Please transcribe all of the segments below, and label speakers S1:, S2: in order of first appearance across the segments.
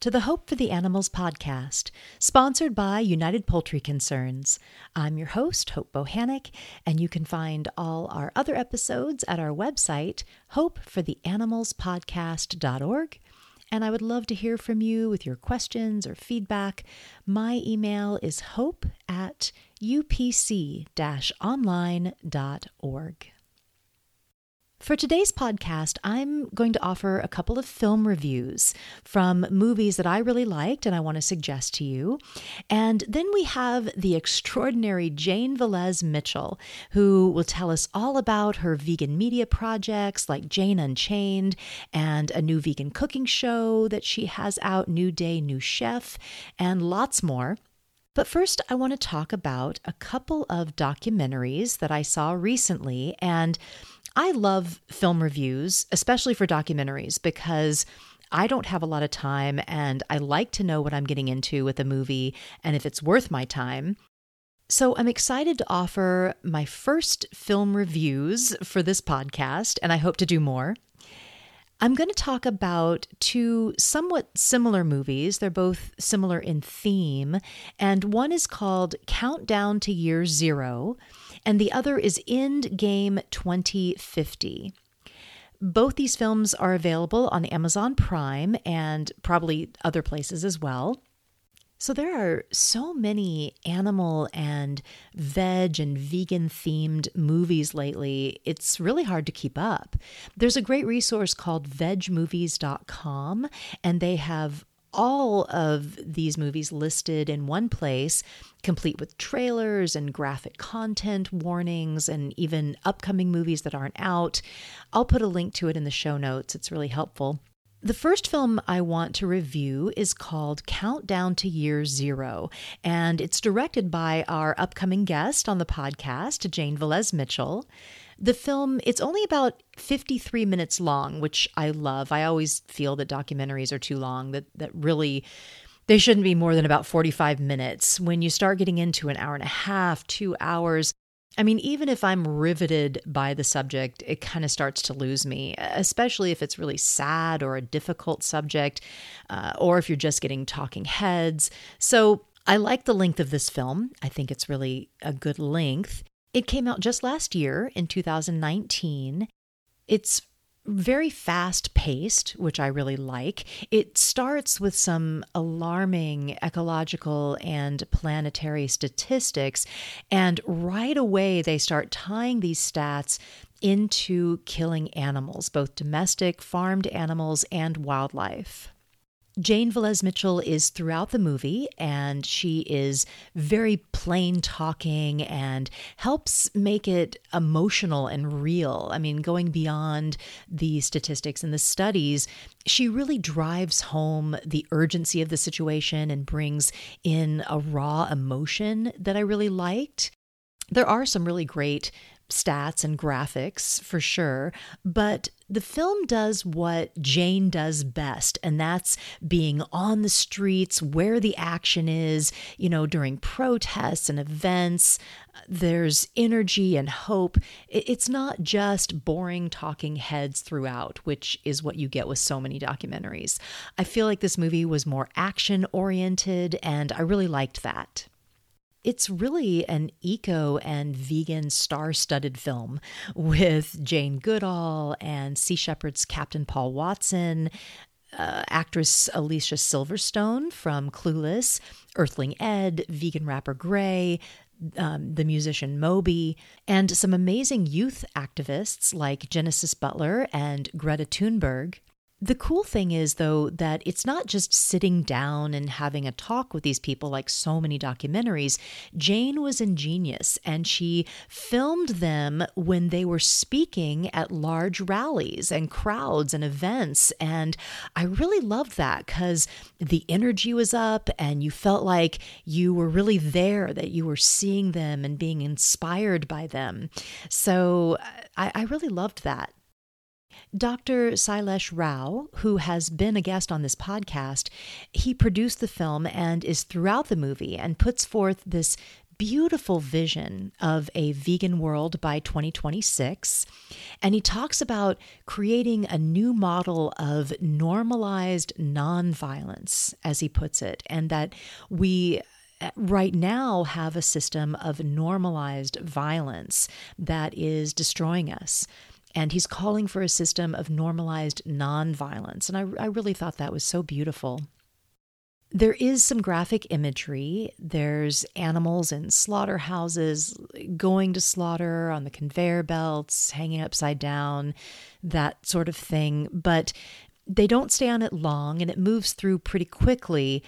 S1: to the Hope for the Animals podcast, sponsored by United Poultry Concerns. I'm your host, Hope Bohanec, and you can find all our other episodes at our website, hopefortheanimalspodcast.org. And I would love to hear from you with your questions or feedback. My email is hope at upc online.org. For today's podcast, I'm going to offer a couple of film reviews from movies that I really liked and I want to suggest to you. And then we have the extraordinary Jane Velez Mitchell, who will tell us all about her vegan media projects like Jane Unchained and a new vegan cooking show that she has out, New Day, New Chef, and lots more. But first, I want to talk about a couple of documentaries that I saw recently. And I love film reviews, especially for documentaries, because I don't have a lot of time and I like to know what I'm getting into with a movie and if it's worth my time. So I'm excited to offer my first film reviews for this podcast, and I hope to do more. I'm going to talk about two somewhat similar movies. They're both similar in theme, and one is called Countdown to Year Zero, and the other is End Game 2050. Both these films are available on Amazon Prime and probably other places as well. So there are so many animal and veg and vegan themed movies lately. It's really hard to keep up. There's a great resource called vegmovies.com and they have all of these movies listed in one place, complete with trailers and graphic content warnings and even upcoming movies that aren't out. I'll put a link to it in the show notes. It's really helpful. The first film I want to review is called Countdown to Year Zero, and it's directed by our upcoming guest on the podcast, Jane Velez Mitchell. The film, it's only about 53 minutes long, which I love. I always feel that documentaries are too long, that, that really they shouldn't be more than about 45 minutes. When you start getting into an hour and a half, two hours, I mean, even if I'm riveted by the subject, it kind of starts to lose me, especially if it's really sad or a difficult subject, uh, or if you're just getting talking heads. So I like the length of this film. I think it's really a good length. It came out just last year in 2019. It's very fast paced, which I really like. It starts with some alarming ecological and planetary statistics, and right away they start tying these stats into killing animals, both domestic, farmed animals, and wildlife. Jane Velez Mitchell is throughout the movie, and she is very plain talking and helps make it emotional and real. I mean, going beyond the statistics and the studies, she really drives home the urgency of the situation and brings in a raw emotion that I really liked. There are some really great stats and graphics for sure, but the film does what Jane does best, and that's being on the streets where the action is, you know, during protests and events. There's energy and hope. It's not just boring talking heads throughout, which is what you get with so many documentaries. I feel like this movie was more action oriented, and I really liked that. It's really an eco and vegan star studded film with Jane Goodall and Sea Shepherd's Captain Paul Watson, uh, actress Alicia Silverstone from Clueless, Earthling Ed, vegan rapper Gray, um, the musician Moby, and some amazing youth activists like Genesis Butler and Greta Thunberg. The cool thing is, though, that it's not just sitting down and having a talk with these people like so many documentaries. Jane was ingenious and she filmed them when they were speaking at large rallies and crowds and events. And I really loved that because the energy was up and you felt like you were really there, that you were seeing them and being inspired by them. So I, I really loved that. Dr. Sailesh Rao, who has been a guest on this podcast, he produced the film and is throughout the movie and puts forth this beautiful vision of a vegan world by 2026. And he talks about creating a new model of normalized nonviolence, as he puts it, and that we uh, right now have a system of normalized violence that is destroying us. And he's calling for a system of normalized nonviolence. And I, I really thought that was so beautiful. There is some graphic imagery. There's animals in slaughterhouses going to slaughter on the conveyor belts, hanging upside down, that sort of thing. But they don't stay on it long and it moves through pretty quickly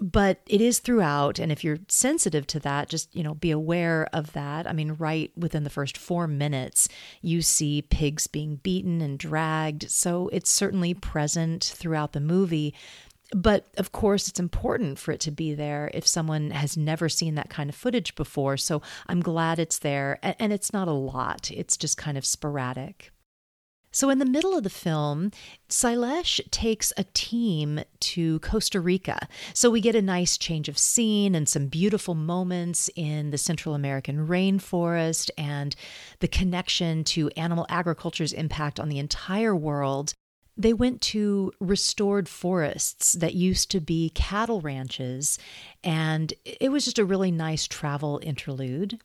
S1: but it is throughout and if you're sensitive to that just you know be aware of that. I mean right within the first 4 minutes you see pigs being beaten and dragged so it's certainly present throughout the movie. But of course it's important for it to be there if someone has never seen that kind of footage before so i'm glad it's there and it's not a lot. It's just kind of sporadic so, in the middle of the film, Sailesh takes a team to Costa Rica. So, we get a nice change of scene and some beautiful moments in the Central American rainforest and the connection to animal agriculture's impact on the entire world. They went to restored forests that used to be cattle ranches, and it was just a really nice travel interlude.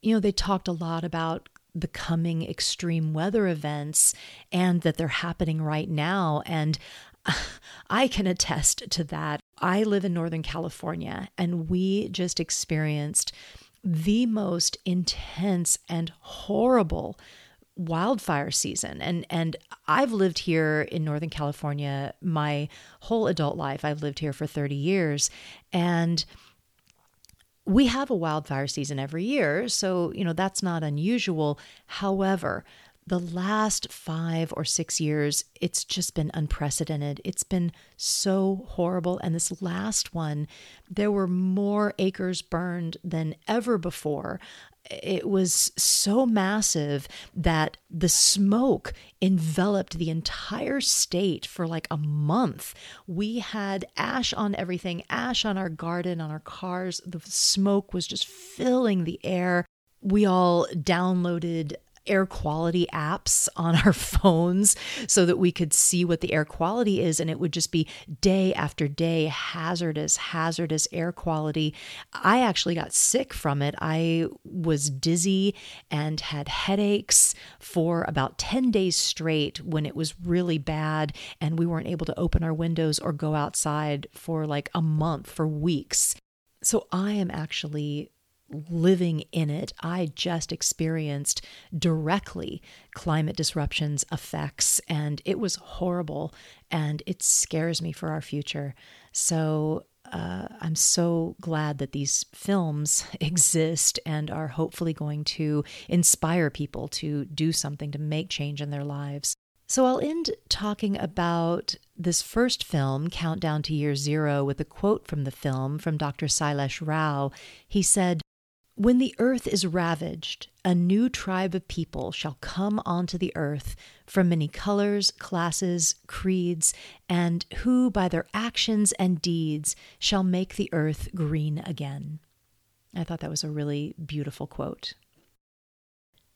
S1: You know, they talked a lot about the coming extreme weather events and that they're happening right now. And I can attest to that. I live in Northern California and we just experienced the most intense and horrible wildfire season and and I've lived here in Northern California my whole adult life I've lived here for 30 years and we have a wildfire season every year, so you know that's not unusual. However, the last five or six years, it's just been unprecedented. It's been so horrible. And this last one, there were more acres burned than ever before it was so massive that the smoke enveloped the entire state for like a month. We had ash on everything, ash on our garden, on our cars. The smoke was just filling the air. We all downloaded air quality apps on our phones so that we could see what the air quality is. And it would just be day after day hazardous, hazardous air quality. I actually got sick from it. I was dizzy and had headaches for about 10 days straight when it was really bad. And we weren't able to open our windows or go outside for like a month, for weeks. So I am actually living in it. I just experienced directly climate disruption's effects, and it was horrible, and it scares me for our future. So, uh, I'm so glad that these films exist and are hopefully going to inspire people to do something to make change in their lives. So I'll end talking about this first film, Countdown to Year Zero, with a quote from the film from Dr. Sailesh Rao. He said, when the earth is ravaged, a new tribe of people shall come onto the earth from many colors, classes, creeds, and who by their actions and deeds shall make the earth green again. I thought that was a really beautiful quote.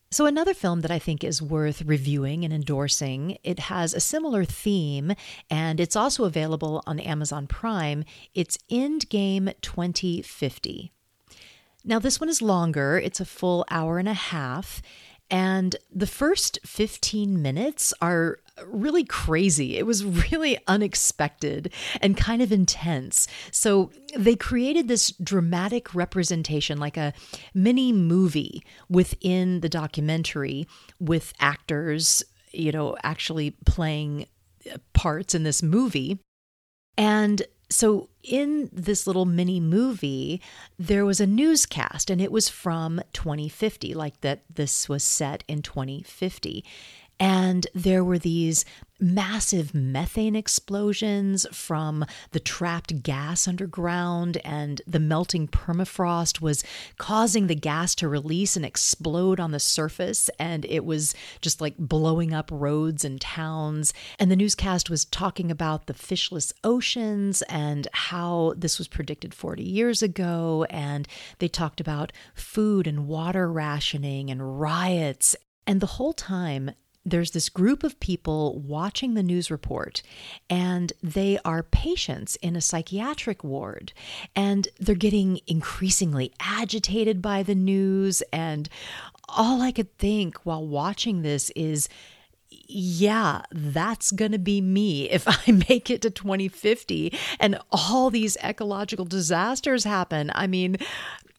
S1: So, another film that I think is worth reviewing and endorsing, it has a similar theme and it's also available on Amazon Prime. It's Endgame 2050. Now, this one is longer, it's a full hour and a half. And the first 15 minutes are really crazy. It was really unexpected and kind of intense. So they created this dramatic representation, like a mini movie within the documentary with actors, you know, actually playing uh, parts in this movie. And so, in this little mini movie, there was a newscast, and it was from 2050, like that this was set in 2050. And there were these massive methane explosions from the trapped gas underground, and the melting permafrost was causing the gas to release and explode on the surface. And it was just like blowing up roads and towns. And the newscast was talking about the fishless oceans and how this was predicted 40 years ago. And they talked about food and water rationing and riots. And the whole time, there's this group of people watching the news report, and they are patients in a psychiatric ward, and they're getting increasingly agitated by the news. And all I could think while watching this is, yeah, that's going to be me if I make it to 2050 and all these ecological disasters happen. I mean,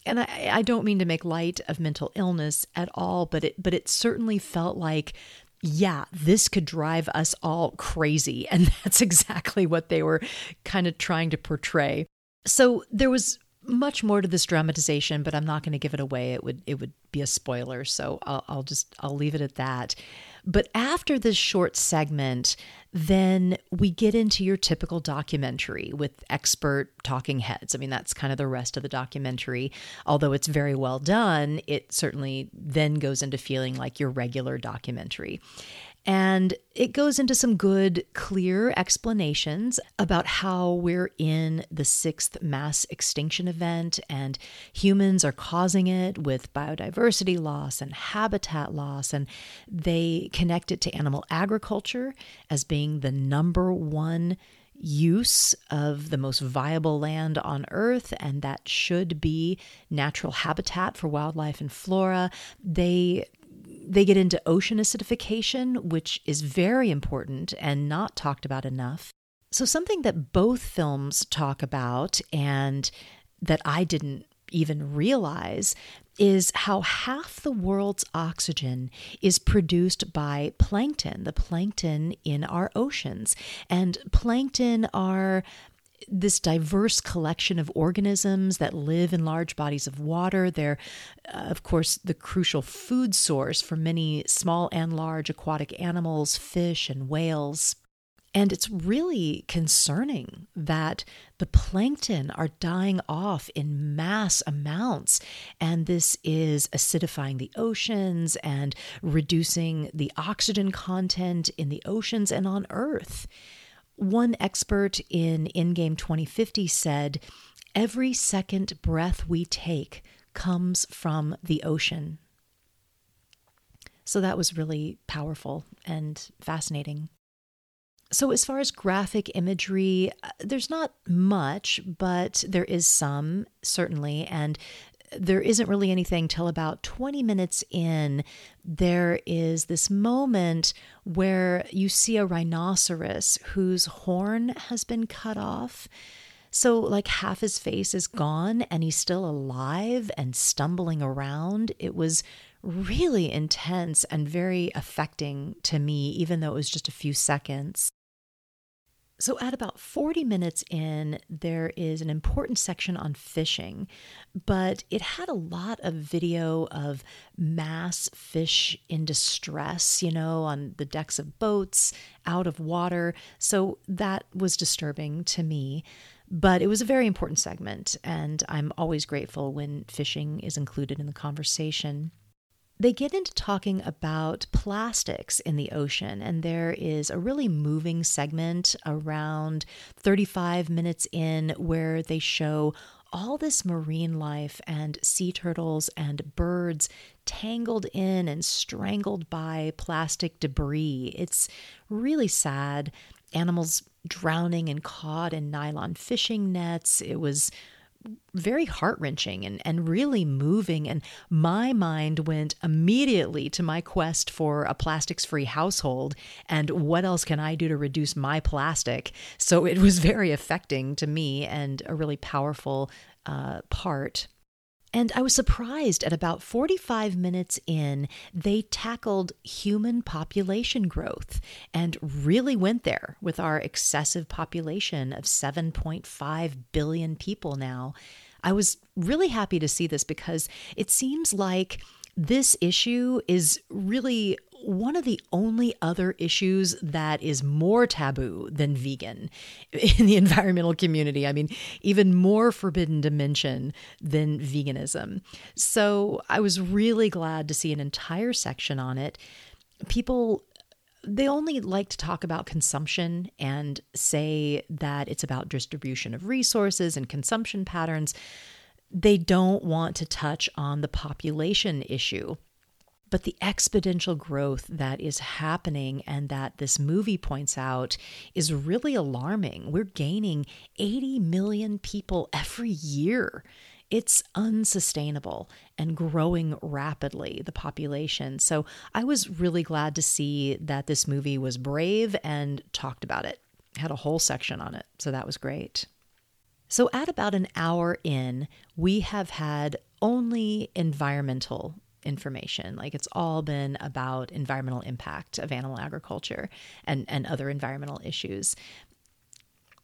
S1: and I, I don't mean to make light of mental illness at all, but it but it certainly felt like yeah, this could drive us all crazy. And that's exactly what they were kind of trying to portray. So there was much more to this dramatization, but I'm not going to give it away. It would it would be a spoiler, so I'll, I'll just I'll leave it at that. But after this short segment, then we get into your typical documentary with expert talking heads. I mean, that's kind of the rest of the documentary. Although it's very well done, it certainly then goes into feeling like your regular documentary. And it goes into some good, clear explanations about how we're in the sixth mass extinction event and humans are causing it with biodiversity loss and habitat loss. And they connect it to animal agriculture as being the number one use of the most viable land on earth, and that should be natural habitat for wildlife and flora. They they get into ocean acidification, which is very important and not talked about enough. So, something that both films talk about and that I didn't even realize is how half the world's oxygen is produced by plankton, the plankton in our oceans. And plankton are this diverse collection of organisms that live in large bodies of water. They're, uh, of course, the crucial food source for many small and large aquatic animals, fish, and whales. And it's really concerning that the plankton are dying off in mass amounts. And this is acidifying the oceans and reducing the oxygen content in the oceans and on Earth. One expert in Endgame 2050 said, Every second breath we take comes from the ocean. So that was really powerful and fascinating. So, as far as graphic imagery, uh, there's not much, but there is some, certainly. And there isn't really anything till about 20 minutes in. There is this moment where you see a rhinoceros whose horn has been cut off. So, like, half his face is gone and he's still alive and stumbling around. It was really intense and very affecting to me, even though it was just a few seconds. So, at about 40 minutes in, there is an important section on fishing, but it had a lot of video of mass fish in distress, you know, on the decks of boats, out of water. So, that was disturbing to me. But it was a very important segment, and I'm always grateful when fishing is included in the conversation they get into talking about plastics in the ocean, and there is a really moving segment around 35 minutes in where they show all this marine life and sea turtles and birds tangled in and strangled by plastic debris. It's really sad. Animals drowning and caught in nylon fishing nets. It was very heart wrenching and, and really moving. And my mind went immediately to my quest for a plastics free household and what else can I do to reduce my plastic. So it was very affecting to me and a really powerful uh, part and I was surprised at about 45 minutes in, they tackled human population growth and really went there with our excessive population of 7.5 billion people now. I was really happy to see this because it seems like this issue is really one of the only other issues that is more taboo than vegan in the environmental community. I mean, even more forbidden to mention than veganism. So I was really glad to see an entire section on it. People they only like to talk about consumption and say that it's about distribution of resources and consumption patterns. They don't want to touch on the population issue but the exponential growth that is happening and that this movie points out is really alarming. We're gaining 80 million people every year. It's unsustainable and growing rapidly, the population. So I was really glad to see that this movie was brave and talked about it, had a whole section on it. So that was great. So, at about an hour in, we have had only environmental information. Like it's all been about environmental impact of animal agriculture and, and other environmental issues.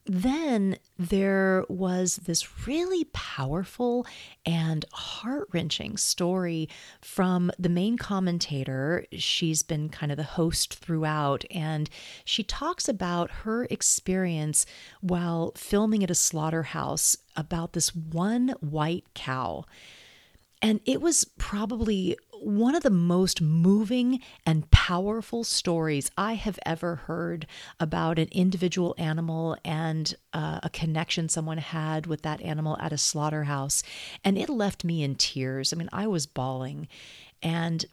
S1: Then there was this really powerful and heart wrenching story from the main commentator. She's been kind of the host throughout, and she talks about her experience while filming at a slaughterhouse about this one white cow and it was probably one of the most moving and powerful stories I have ever heard about an individual animal and uh, a connection someone had with that animal at a slaughterhouse. And it left me in tears. I mean, I was bawling. And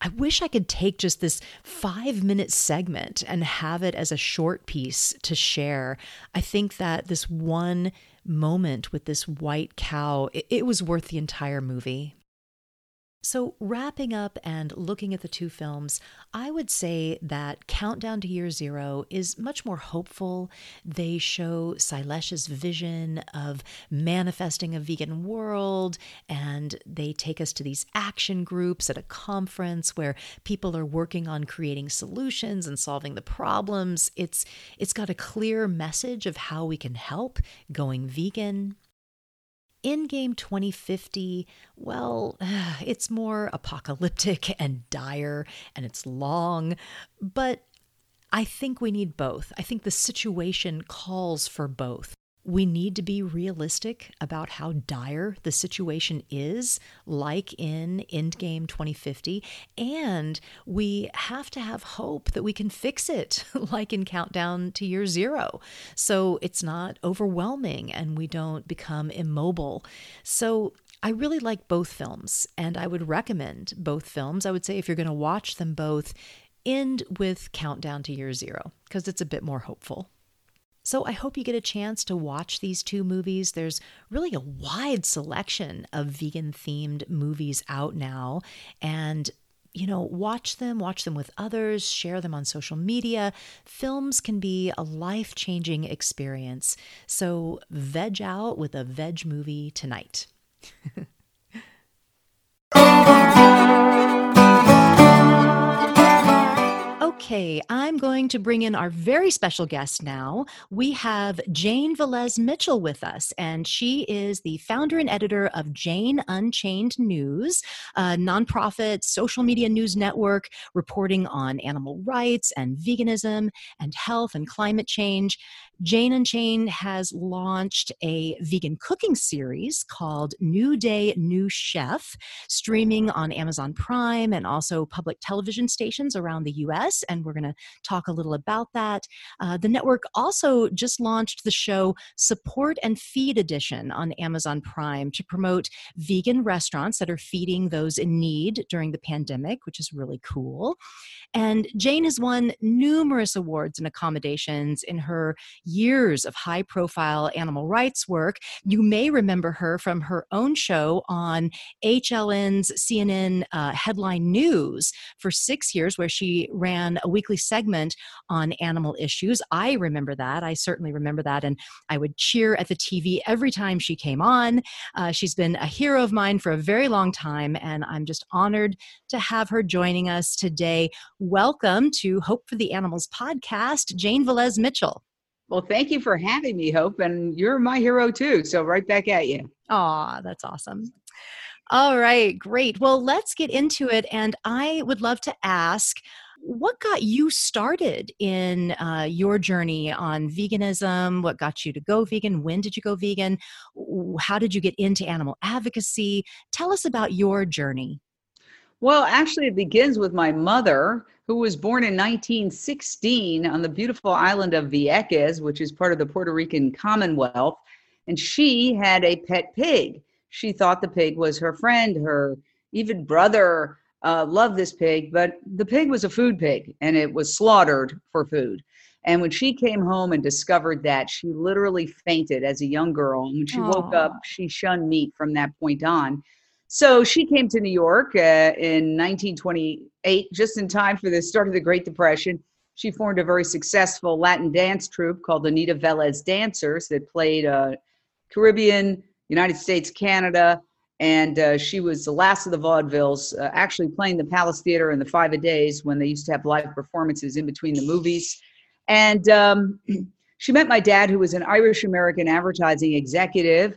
S1: I wish I could take just this five minute segment and have it as a short piece to share. I think that this one moment with this white cow, it, it was worth the entire movie. So, wrapping up and looking at the two films, I would say that Countdown to Year Zero is much more hopeful. They show Sailesh's vision of manifesting a vegan world, and they take us to these action groups at a conference where people are working on creating solutions and solving the problems. It's it's got a clear message of how we can help going vegan. Endgame 2050, well, it's more apocalyptic and dire and it's long, but I think we need both. I think the situation calls for both we need to be realistic about how dire the situation is, like in Endgame 2050, and we have to have hope that we can fix it, like in Countdown to Year Zero. So it's not overwhelming and we don't become immobile. So I really like both films, and I would recommend both films. I would say if you're going to watch them both, end with Countdown to Year Zero, because it's a bit more hopeful. So I hope you get a chance to watch these two movies. There's really a wide selection of vegan themed movies out now. And you know, watch them, watch them with others, share them on social media. Films can be a life changing experience. So, veg out with a veg movie tonight. Okay, I'm going to bring in our very special guest now. We have Jane Velez Mitchell with us, and she is the founder and editor of Jane Unchained News, a nonprofit social media news network reporting on animal rights and veganism and health and climate change. Jane Unchained has launched a vegan cooking series called New Day, New Chef, streaming on Amazon Prime and also public television stations around the US and we're going to talk a little about that. Uh, the network also just launched the show Support and Feed Edition on Amazon Prime to promote vegan restaurants that are feeding those in need during the pandemic, which is really cool. And Jane has won numerous awards and accommodations in her years of high profile animal rights work. You may remember her from her own show on HLN's CNN uh, Headline News for six years, where she ran a weekly segment on animal issues. I remember that. I certainly remember that. And I would cheer at the TV every time she came on. Uh, she's been a hero of mine for a very long time, and I'm just honored to have her joining us today. Welcome to Hope for the Animals podcast, Jane Velez Mitchell.
S2: Well, thank you for having me, Hope, and you're my hero too. So right back at you.
S1: Aw, that's awesome. All right, great. Well, let's get into it. And I would love to ask what got you started in uh, your journey on veganism? What got you to go vegan? When did you go vegan? How did you get into animal advocacy? Tell us about your journey.
S2: Well, actually, it begins with my mother, who was born in 1916 on the beautiful island of Vieques, which is part of the Puerto Rican Commonwealth. And she had a pet pig. She thought the pig was her friend, her even brother uh, loved this pig, but the pig was a food pig and it was slaughtered for food. And when she came home and discovered that, she literally fainted as a young girl. And when she Aww. woke up, she shunned meat from that point on. So she came to New York uh, in 1928, just in time for the start of the Great Depression. She formed a very successful Latin dance troupe called the Anita Velez Dancers that played uh, Caribbean, United States, Canada, and uh, she was the last of the vaudevilles, uh, actually playing the Palace Theater in the Five a Days when they used to have live performances in between the movies. And um, she met my dad, who was an Irish American advertising executive,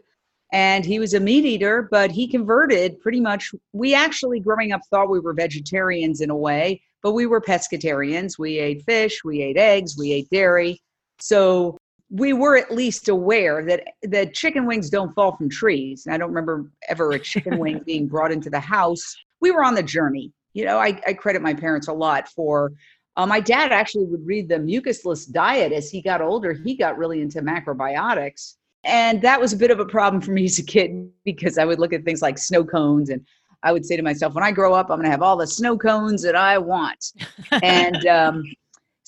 S2: and he was a meat eater, but he converted pretty much. We actually, growing up, thought we were vegetarians in a way, but we were pescatarians. We ate fish, we ate eggs, we ate dairy. So we were at least aware that that chicken wings don't fall from trees. And I don't remember ever a chicken wing being brought into the house. We were on the journey. You know, I, I credit my parents a lot for. Uh, my dad actually would read the mucusless diet as he got older. He got really into macrobiotics, and that was a bit of a problem for me as a kid because I would look at things like snow cones and I would say to myself, when I grow up, I'm going to have all the snow cones that I want. and um,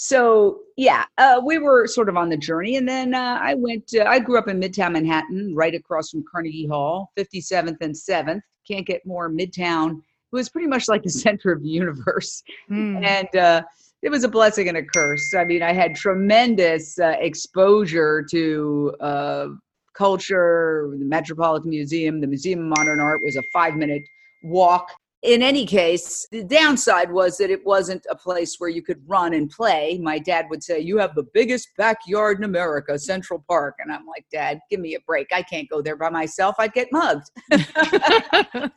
S2: so yeah uh, we were sort of on the journey and then uh, i went uh, i grew up in midtown manhattan right across from carnegie hall 57th and 7th can't get more midtown. It was pretty much like the center of the universe. Mm. and uh, it was a blessing and a curse. I mean i had tremendous uh, exposure to uh, culture the metropolitan museum the museum of modern art was a five minute walk in any case, the downside was that it wasn't a place where you could run and play. My dad would say, You have the biggest backyard in America, Central Park. And I'm like, Dad, give me a break. I can't go there by myself. I'd get mugged.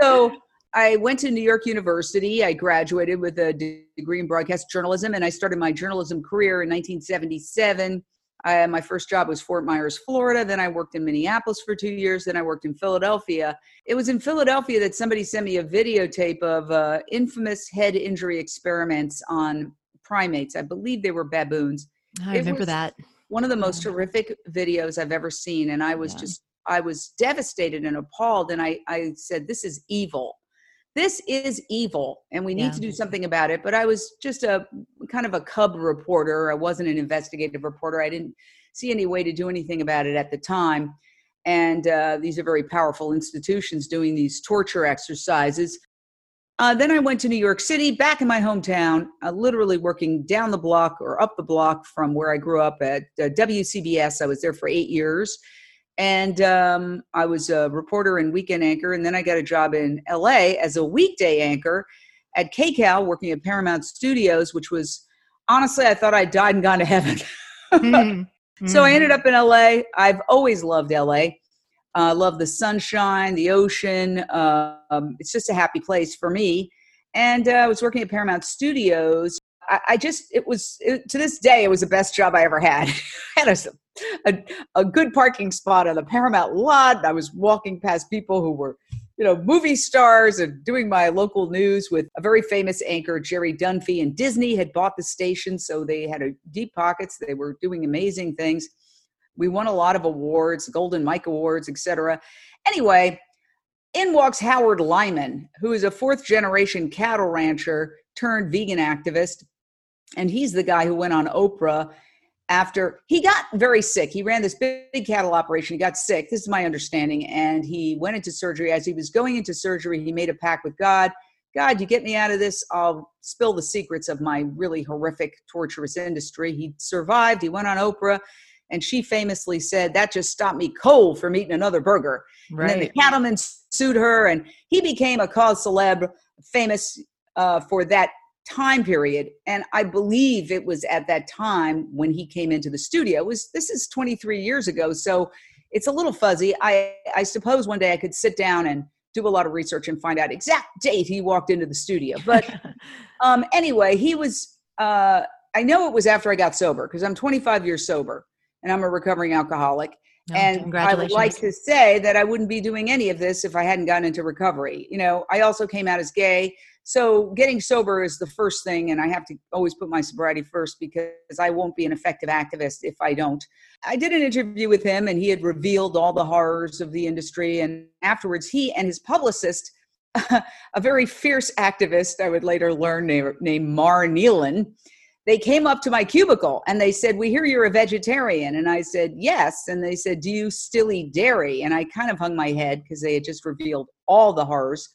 S2: so I went to New York University. I graduated with a degree in broadcast journalism, and I started my journalism career in 1977 I, my first job was Fort Myers, Florida. Then I worked in Minneapolis for two years. Then I worked in Philadelphia. It was in Philadelphia that somebody sent me a videotape of uh, infamous head injury experiments on primates. I believe they were baboons.
S1: I remember that.
S2: One of the most horrific videos I've ever seen. And I was yeah. just, I was devastated and appalled. And I, I said, this is evil this is evil and we need yeah. to do something about it but i was just a kind of a cub reporter. I wasn't an investigative reporter. I didn't see any way to do anything about it at the time. And uh, these are very powerful institutions doing these torture exercises. Uh, then i went to new york city back in my hometown uh, literally working down the block or up the block from where i grew up at uh, wcbs i was there for eight years and um, I was a reporter and weekend anchor, and then I got a job in LA as a weekday anchor at KCAL, working at Paramount Studios, which was honestly, I thought I'd died and gone to heaven. mm-hmm. So I ended mm-hmm. up in LA. I've always loved LA. I uh, love the sunshine, the ocean. Um, it's just a happy place for me. And uh, I was working at Paramount Studios. I, just, it was, it, to this day, it was the best job I ever had. I had a a, a good parking spot on the Paramount lot. I was walking past people who were, you know, movie stars and doing my local news with a very famous anchor, Jerry Dunphy. And Disney had bought the station, so they had a deep pockets. They were doing amazing things. We won a lot of awards, Golden Mike Awards, etc. Anyway, in walks Howard Lyman, who is a fourth generation cattle rancher turned vegan activist. And he's the guy who went on Oprah after he got very sick. He ran this big, big, cattle operation. He got sick. This is my understanding. And he went into surgery. As he was going into surgery, he made a pact with God God, you get me out of this, I'll spill the secrets of my really horrific, torturous industry. He survived. He went on Oprah. And she famously said, That just stopped me cold from eating another burger. Right. And then the cattlemen sued her, and he became a cause celebre, famous uh, for that time period and i believe it was at that time when he came into the studio it was this is 23 years ago so it's a little fuzzy i i suppose one day i could sit down and do a lot of research and find out exact date he walked into the studio. But um, anyway, he was. Uh, I know it was after I got sober because I'm 25 years sober and I'm a recovering alcoholic. Oh, and I would like to say that I wouldn't be doing any of this if I hadn't gotten into recovery. You know, I also came out as gay. So getting sober is the first thing, and I have to always put my sobriety first because I won't be an effective activist if I don't. I did an interview with him, and he had revealed all the horrors of the industry. And afterwards, he and his publicist, a very fierce activist, I would later learn named, Mar Nealon, they came up to my cubicle and they said, We hear you're a vegetarian. And I said, Yes. And they said, Do you still eat dairy? And I kind of hung my head because they had just revealed all the horrors.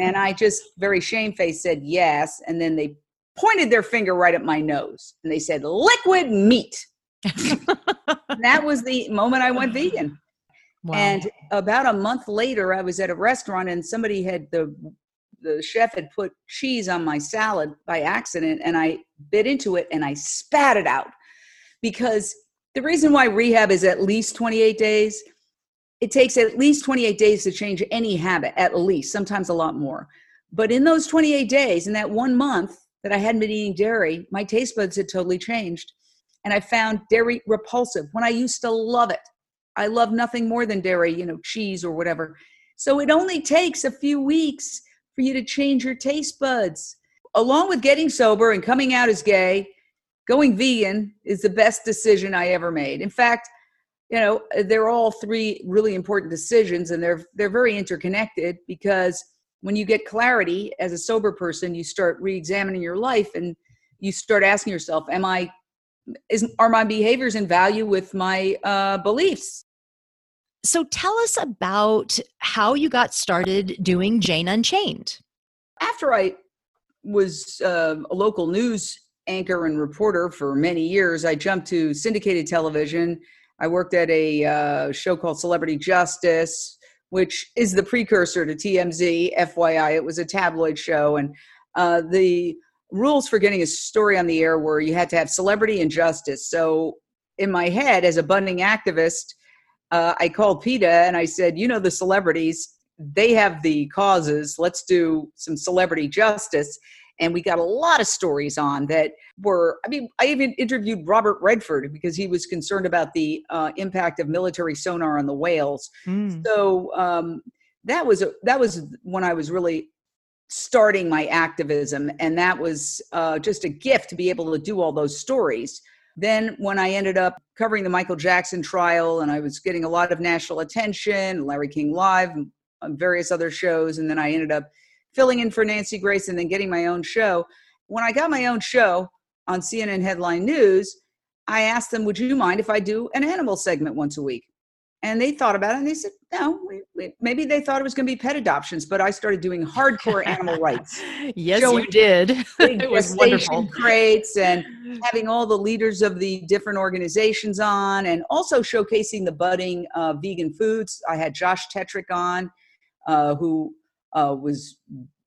S2: And I just very shamefaced said, Yes. And then they pointed their finger right at my nose and they said, Liquid meat. that was the moment I went vegan. Wow. And about a month later, I was at a restaurant and somebody had the the chef had put cheese on my salad by accident and I bit into it and I spat it out because the reason why rehab is at least 28 days it takes at least 28 days to change any habit at least sometimes a lot more but in those 28 days in that one month that i hadn't been eating dairy my taste buds had totally changed and i found dairy repulsive when i used to love it i love nothing more than dairy you know cheese or whatever so it only takes a few weeks for you to change your taste buds. Along with getting sober and coming out as gay, going vegan is the best decision I ever made. In fact, you know, they're all three really important decisions and they're they're very interconnected because when you get clarity as a sober person, you start re-examining your life and you start asking yourself, am I is are my behaviors in value with my uh, beliefs?
S1: So tell us about how you got started doing Jane Unchained.
S2: After I was uh, a local news anchor and reporter for many years, I jumped to syndicated television. I worked at a uh, show called Celebrity Justice, which is the precursor to TMZ. FYI, it was a tabloid show, and uh, the rules for getting a story on the air were you had to have celebrity and justice. So, in my head, as a budding activist, uh, I called PETA and I said, you know, the celebrities, they have the causes. Let's do some celebrity justice. And we got a lot of stories on that were, I mean, I even interviewed Robert Redford because he was concerned about the uh, impact of military sonar on the whales. Mm. So um, that was, a, that was when I was really starting my activism. And that was uh, just a gift to be able to do all those stories. Then, when I ended up covering the Michael Jackson trial and I was getting a lot of national attention, Larry King Live, various other shows, and then I ended up filling in for Nancy Grace and then getting my own show. When I got my own show on CNN Headline News, I asked them, Would you mind if I do an animal segment once a week? and they thought about it and they said no we, we, maybe they thought it was going to be pet adoptions but i started doing hardcore animal rights
S1: yes you did
S2: it was wonderful crates and having all the leaders of the different organizations on and also showcasing the budding uh, vegan foods i had josh tetrick on uh, who uh, was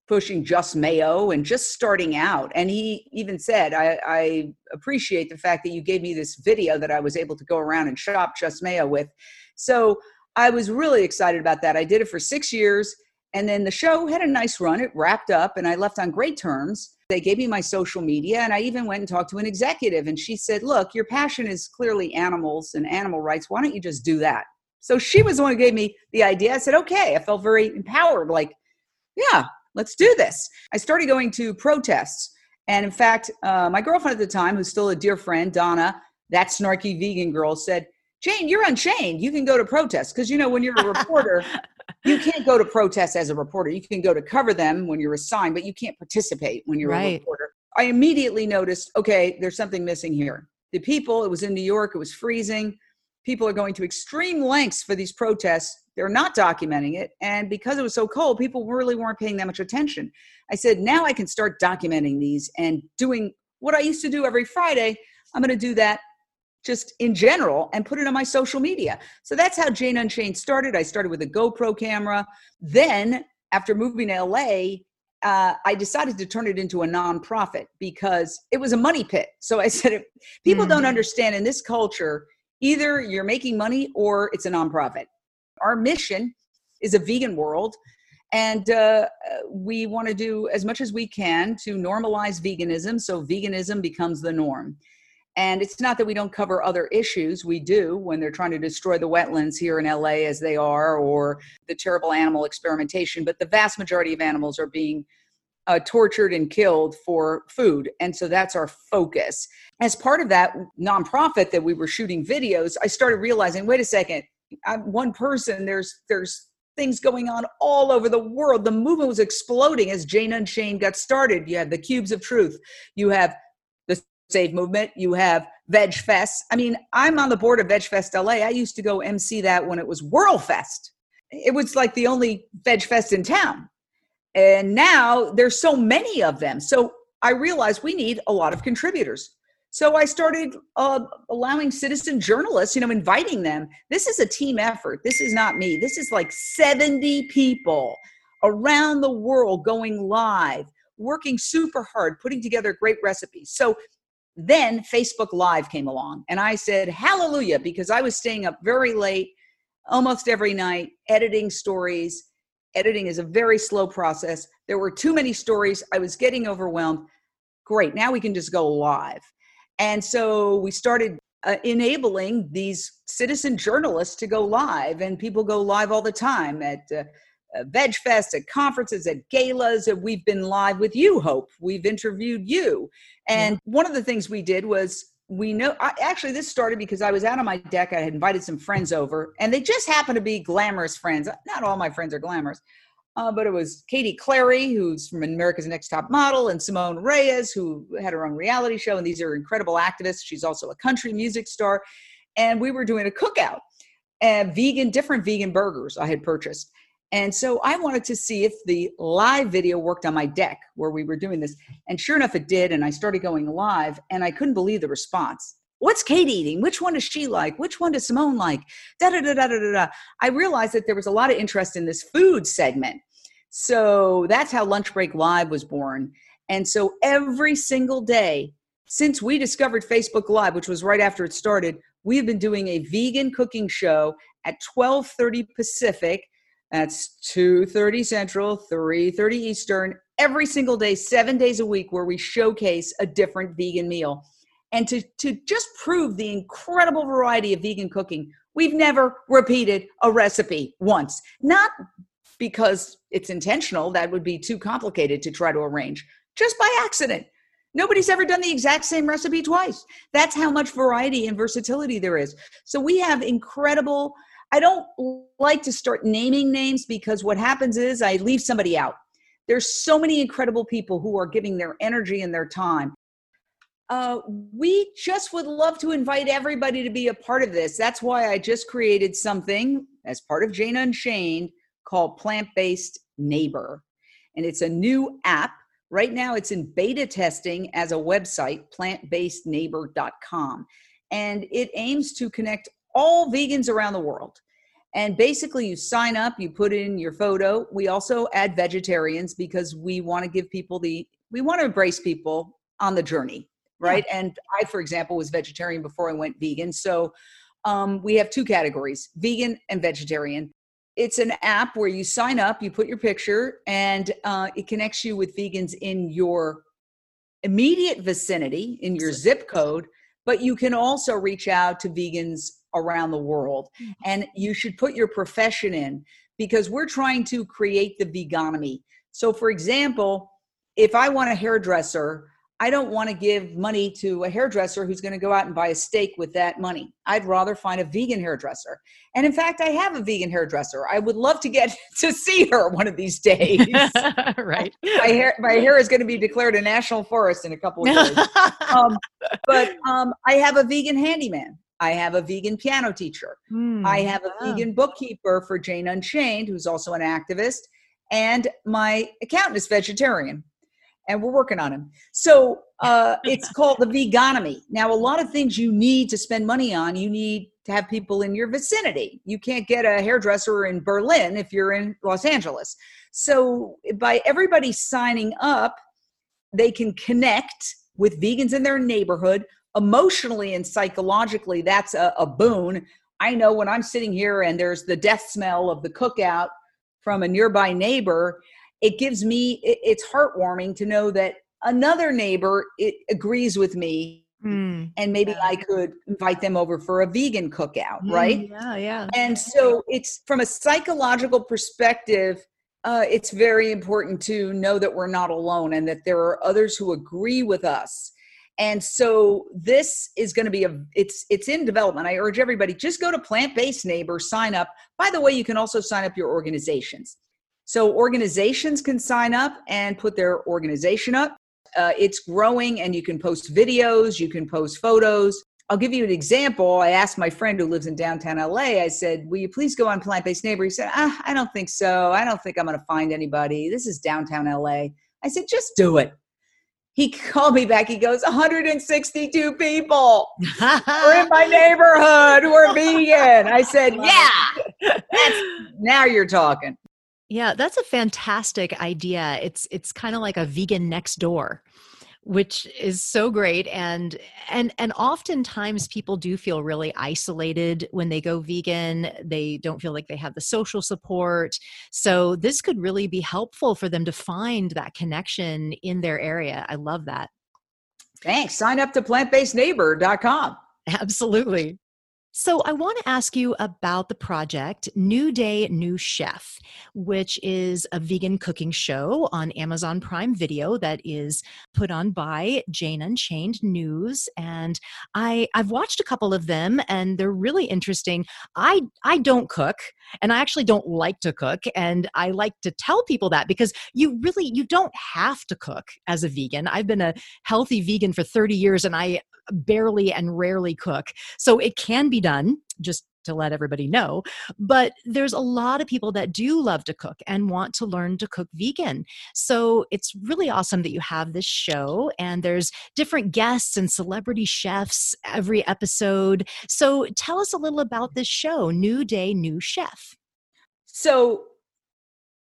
S2: pushing just mayo and just starting out and he even said I, I appreciate the fact that you gave me this video that i was able to go around and shop just mayo with so I was really excited about that. I did it for six years. And then the show had a nice run. It wrapped up and I left on great terms. They gave me my social media and I even went and talked to an executive and she said, Look, your passion is clearly animals and animal rights. Why don't you just do that? So she was the one who gave me the idea. I said, Okay. I felt very empowered. Like, yeah, let's do this. I started going to protests. And in fact, uh, my girlfriend at the time, who's still a dear friend, Donna, that snarky vegan girl, said, Jane, you're unchained. You can go to protests because you know when you're a reporter, you can't go to protests as a reporter. You can go to cover them when you're assigned, but you can't participate when you're right. a reporter. I immediately noticed, okay, there's something missing here. The people, it was in New York, it was freezing. People are going to extreme lengths for these protests. They're not documenting it. And because it was so cold, people really weren't paying that much attention. I said, now I can start documenting these and doing what I used to do every Friday. I'm going to do that just in general and put it on my social media. So that's how Jane Unchained started. I started with a GoPro camera. Then, after moving to LA, uh, I decided to turn it into a nonprofit because it was a money pit. So I said, people mm. don't understand in this culture, either you're making money or it's a nonprofit. Our mission is a vegan world. And uh, we want to do as much as we can to normalize veganism so veganism becomes the norm. And it's not that we don't cover other issues. We do when they're trying to destroy the wetlands here in LA as they are, or the terrible animal experimentation. But the vast majority of animals are being uh, tortured and killed for food. And so that's our focus. As part of that nonprofit that we were shooting videos, I started realizing wait a second, I'm one person, there's, there's, things going on all over the world. The movement was exploding as Jane Unchained got started. You have the Cubes of Truth. You have the Save Movement. You have Veg Fest. I mean, I'm on the board of Veg Fest LA. I used to go MC that when it was World Fest. It was like the only Veg Fest in town. And now there's so many of them. So I realized we need a lot of contributors. So I started uh, allowing citizen journalists, you know, inviting them. This is a team effort. This is not me. This is like 70 people around the world going live, working super hard, putting together great recipes. So then Facebook Live came along, and I said, Hallelujah, because I was staying up very late almost every night editing stories. Editing is a very slow process. There were too many stories. I was getting overwhelmed. Great, now we can just go live. And so we started uh, enabling these citizen journalists to go live, and people go live all the time at uh, uh, Veg Fest, at conferences, at galas. and We've been live with you, Hope. We've interviewed you. And yeah. one of the things we did was we know I, actually this started because i was out on my deck i had invited some friends over and they just happened to be glamorous friends. Not all my friends are glamorous uh, but it was katie cleary who's from america's next top model and simone reyes who had her own reality show and these are incredible activists. She's also a country music star. And we were doing a cookout and vegan different vegan burgers i had purchased and so I wanted to see if the live video worked on my deck where we were doing this. And sure enough, it did. And I started going live and I couldn't believe the response. What's Kate eating? Which one does she like? Which one does Simone like? Da da da da da da. I realized that there was a lot of interest in this food segment. So that's how Lunch Break Live was born. And so every single day since we discovered Facebook Live, which was right after it started, we have been doing a vegan cooking show at 12:30 Pacific that's 2:30 Central, 3:30 Eastern, every single day, 7 days a week where we showcase a different vegan meal. And to to just prove the incredible variety of vegan cooking, we've never repeated a recipe once. Not because it's intentional, that would be too complicated to try to arrange. Just by accident. Nobody's ever done the exact same recipe twice. That's how much variety and versatility there is. So we have incredible I don't like to start naming names because what happens is I leave somebody out. There's so many incredible people who are giving their energy and their time. Uh, we just would love to invite everybody to be a part of this. That's why I just created something as part of Jane Unchained called Plant Based Neighbor. And it's a new app. Right now, it's in beta testing as a website, plantbasedneighbor.com. And it aims to connect all vegans around the world. And basically, you sign up, you put in your photo. We also add vegetarians because we want to give people the, we want to embrace people on the journey, right? Yeah. And I, for example, was vegetarian before I went vegan. So um, we have two categories vegan and vegetarian. It's an app where you sign up, you put your picture, and uh, it connects you with vegans in your immediate vicinity, in your zip code, but you can also reach out to vegans around the world. Mm-hmm. And you should put your profession in because we're trying to create the vegonomy. So, for example, if I want a hairdresser, I don't want to give money to a hairdresser who's going to go out and buy a steak with that money. I'd rather find a vegan hairdresser. And in fact, I have a vegan hairdresser. I would love to get to see her one of these days.
S1: right.
S2: My hair, my hair is going to be declared a national forest in a couple of days. um, but um, I have a vegan handyman. I have a vegan piano teacher. Mm, I have a wow. vegan bookkeeper for Jane Unchained, who's also an activist. And my accountant is vegetarian. And we're working on him. So uh, it's called the vegonomy. Now, a lot of things you need to spend money on, you need to have people in your vicinity. You can't get a hairdresser in Berlin if you're in Los Angeles. So by everybody signing up, they can connect with vegans in their neighborhood emotionally and psychologically, that's a, a boon. I know when I'm sitting here and there's the death smell of the cookout from a nearby neighbor, it gives me it, it's heartwarming to know that another neighbor it agrees with me Mm, and maybe yeah. I could invite them over for a vegan cookout, mm, right?
S1: Yeah, yeah.
S2: And so it's from a psychological perspective, uh, it's very important to know that we're not alone and that there are others who agree with us. And so this is going to be a it's it's in development. I urge everybody just go to plant-based neighbor, sign up. By the way, you can also sign up your organizations. So organizations can sign up and put their organization up. Uh, it's growing, and you can post videos, you can post photos. I'll give you an example. I asked my friend who lives in downtown LA, I said, Will you please go on Plant Based Neighbor? He said, ah, I don't think so. I don't think I'm going to find anybody. This is downtown LA. I said, Just do it. He called me back. He goes, 162 people are in my neighborhood who are vegan. I said, Yeah, that's, now you're talking.
S1: Yeah, that's a fantastic idea. It's it's kind of like a vegan next door, which is so great and and and oftentimes people do feel really isolated when they go vegan. They don't feel like they have the social support. So this could really be helpful for them to find that connection in their area. I love that.
S2: Thanks. Sign up to plantbasedneighbor.com.
S1: Absolutely. So, I want to ask you about the project New Day, New Chef, which is a vegan cooking show on Amazon Prime Video that is put on by Jane Unchained News. And I, I've watched a couple of them and they're really interesting. I, I don't cook and I actually don't like to cook. And I like to tell people that because you really, you don't have to cook as a vegan. I've been a healthy vegan for 30 years and I barely and rarely cook. So it can be done, just to let everybody know. But there's a lot of people that do love to cook and want to learn to cook vegan. So it's really awesome that you have this show and there's different guests and celebrity chefs every episode. So tell us a little about this show, New Day, New Chef.
S2: So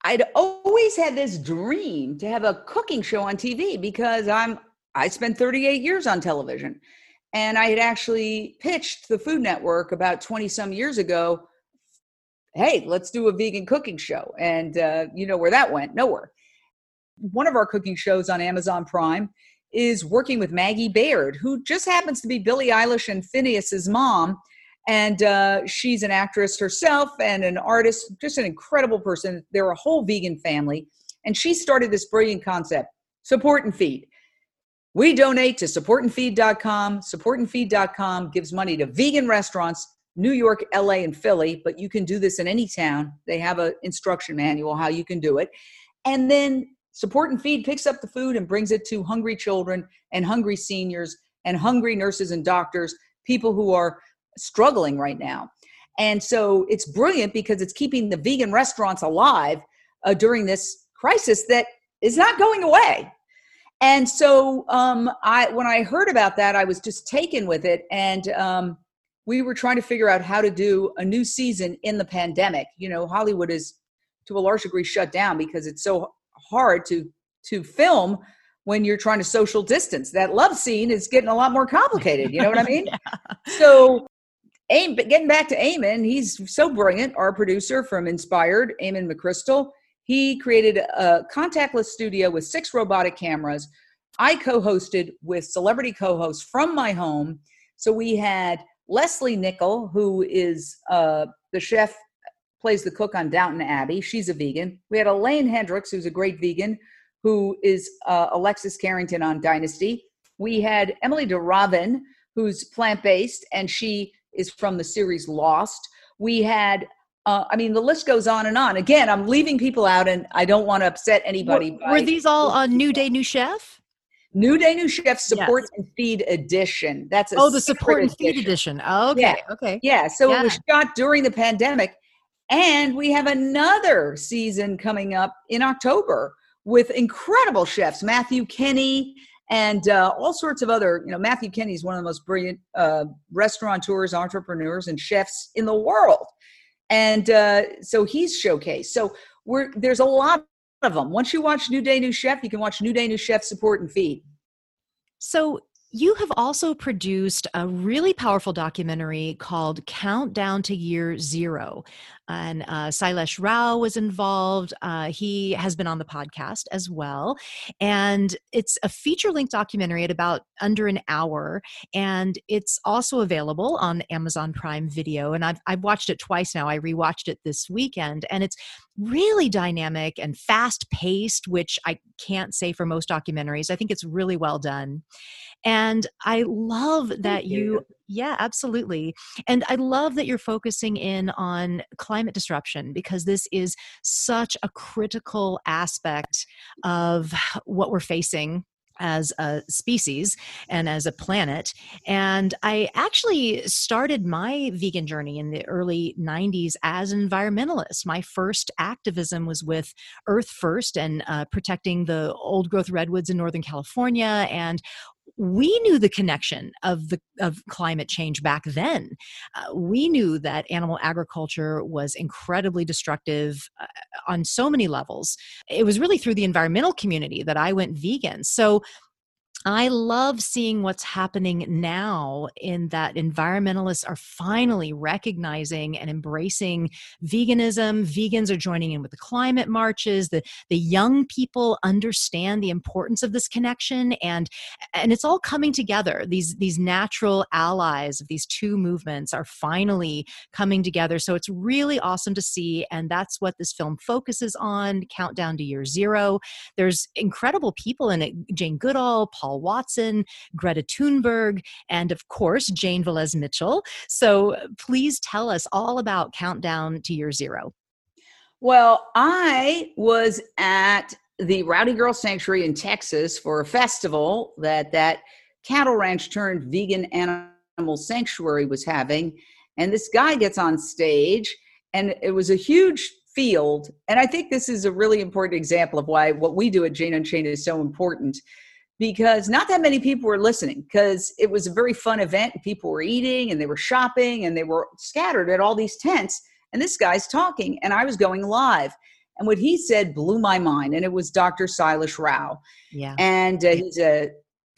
S2: I'd always had this dream to have a cooking show on TV because I'm I spent 38 years on television. And I had actually pitched the Food Network about 20 some years ago hey, let's do a vegan cooking show. And uh, you know where that went? Nowhere. One of our cooking shows on Amazon Prime is working with Maggie Baird, who just happens to be Billie Eilish and Phineas's mom. And uh, she's an actress herself and an artist, just an incredible person. They're a whole vegan family. And she started this brilliant concept support and feed. We donate to supportandfeed.com. Supportandfeed.com gives money to vegan restaurants, New York, LA, and Philly, but you can do this in any town. They have an instruction manual how you can do it. And then Support and Feed picks up the food and brings it to hungry children and hungry seniors and hungry nurses and doctors, people who are struggling right now. And so it's brilliant because it's keeping the vegan restaurants alive uh, during this crisis that is not going away and so um, I, when I heard about that, I was just taken with it, and um, we were trying to figure out how to do a new season in the pandemic. You know, Hollywood is to a large degree shut down because it's so hard to to film when you're trying to social distance. That love scene is getting a lot more complicated. You know what I mean? yeah. So, Aim, getting back to Eamon, he's so brilliant. Our producer from Inspired, Eamon McCrystal he created a contactless studio with six robotic cameras. I co hosted with celebrity co hosts from my home. So we had Lesley Nicol, who is uh, the chef, plays the cook on Downton Abbey. She's a vegan. We had Elaine Hendrix, who's a great vegan, who is uh, Alexis Carrington on Dynasty. We had Emily de Ravin, who's plant based, and she is from the series Lost. We had uh, I mean, the list goes on and on. Again, I'm leaving people out, and I don't want to upset anybody.
S1: Were, were these all on New Day, New Chef?
S2: New Day, New Chef Support yes. and Feed Edition. That's a
S1: oh, the Support and Feed Edition. Oh, okay,
S2: yeah.
S1: okay,
S2: yeah. So yeah. it was shot during the pandemic, and we have another season coming up in October with incredible chefs, Matthew Kenney and uh, all sorts of other. You know, Matthew Kenney is one of the most brilliant uh, restaurateurs, entrepreneurs, and chefs in the world and uh, so he's showcased. So we're there's a lot of them. Once you watch New Day, New Chef, you can watch New Day, New Chef support and feed.
S1: So you have also produced a really powerful documentary called Countdown to Year Zero. And uh, Sailesh Rao was involved. Uh, he has been on the podcast as well. And it's a feature length documentary at about under an hour. And it's also available on Amazon Prime Video. And I've, I've watched it twice now. I rewatched it this weekend. And it's really dynamic and fast paced, which I can't say for most documentaries. I think it's really well done. And I love that you. you, yeah, absolutely. And I love that you're focusing in on climate disruption because this is such a critical aspect of what we're facing as a species and as a planet. And I actually started my vegan journey in the early 90s as an environmentalist. My first activism was with Earth First and uh, protecting the old growth redwoods in Northern California and we knew the connection of the of climate change back then. Uh, we knew that animal agriculture was incredibly destructive uh, on so many levels. It was really through the environmental community that I went vegan. So I love seeing what's happening now in that environmentalists are finally recognizing and embracing veganism. Vegans are joining in with the climate marches. The, the young people understand the importance of this connection and, and it's all coming together. These, these natural allies of these two movements are finally coming together. So it's really awesome to see. And that's what this film focuses on Countdown to Year Zero. There's incredible people in it Jane Goodall, Paul Paul Watson, Greta Thunberg, and of course, Jane Velez Mitchell. So please tell us all about Countdown to Year Zero.
S2: Well, I was at the Rowdy Girl Sanctuary in Texas for a festival that that cattle ranch turned vegan animal sanctuary was having. And this guy gets on stage, and it was a huge field. And I think this is a really important example of why what we do at Jane Unchained is so important because not that many people were listening because it was a very fun event. People were eating and they were shopping and they were scattered at all these tents. And this guy's talking, and I was going live. And what he said blew my mind. And it was Dr. Sailesh Rao.
S1: Yeah.
S2: And uh, he's a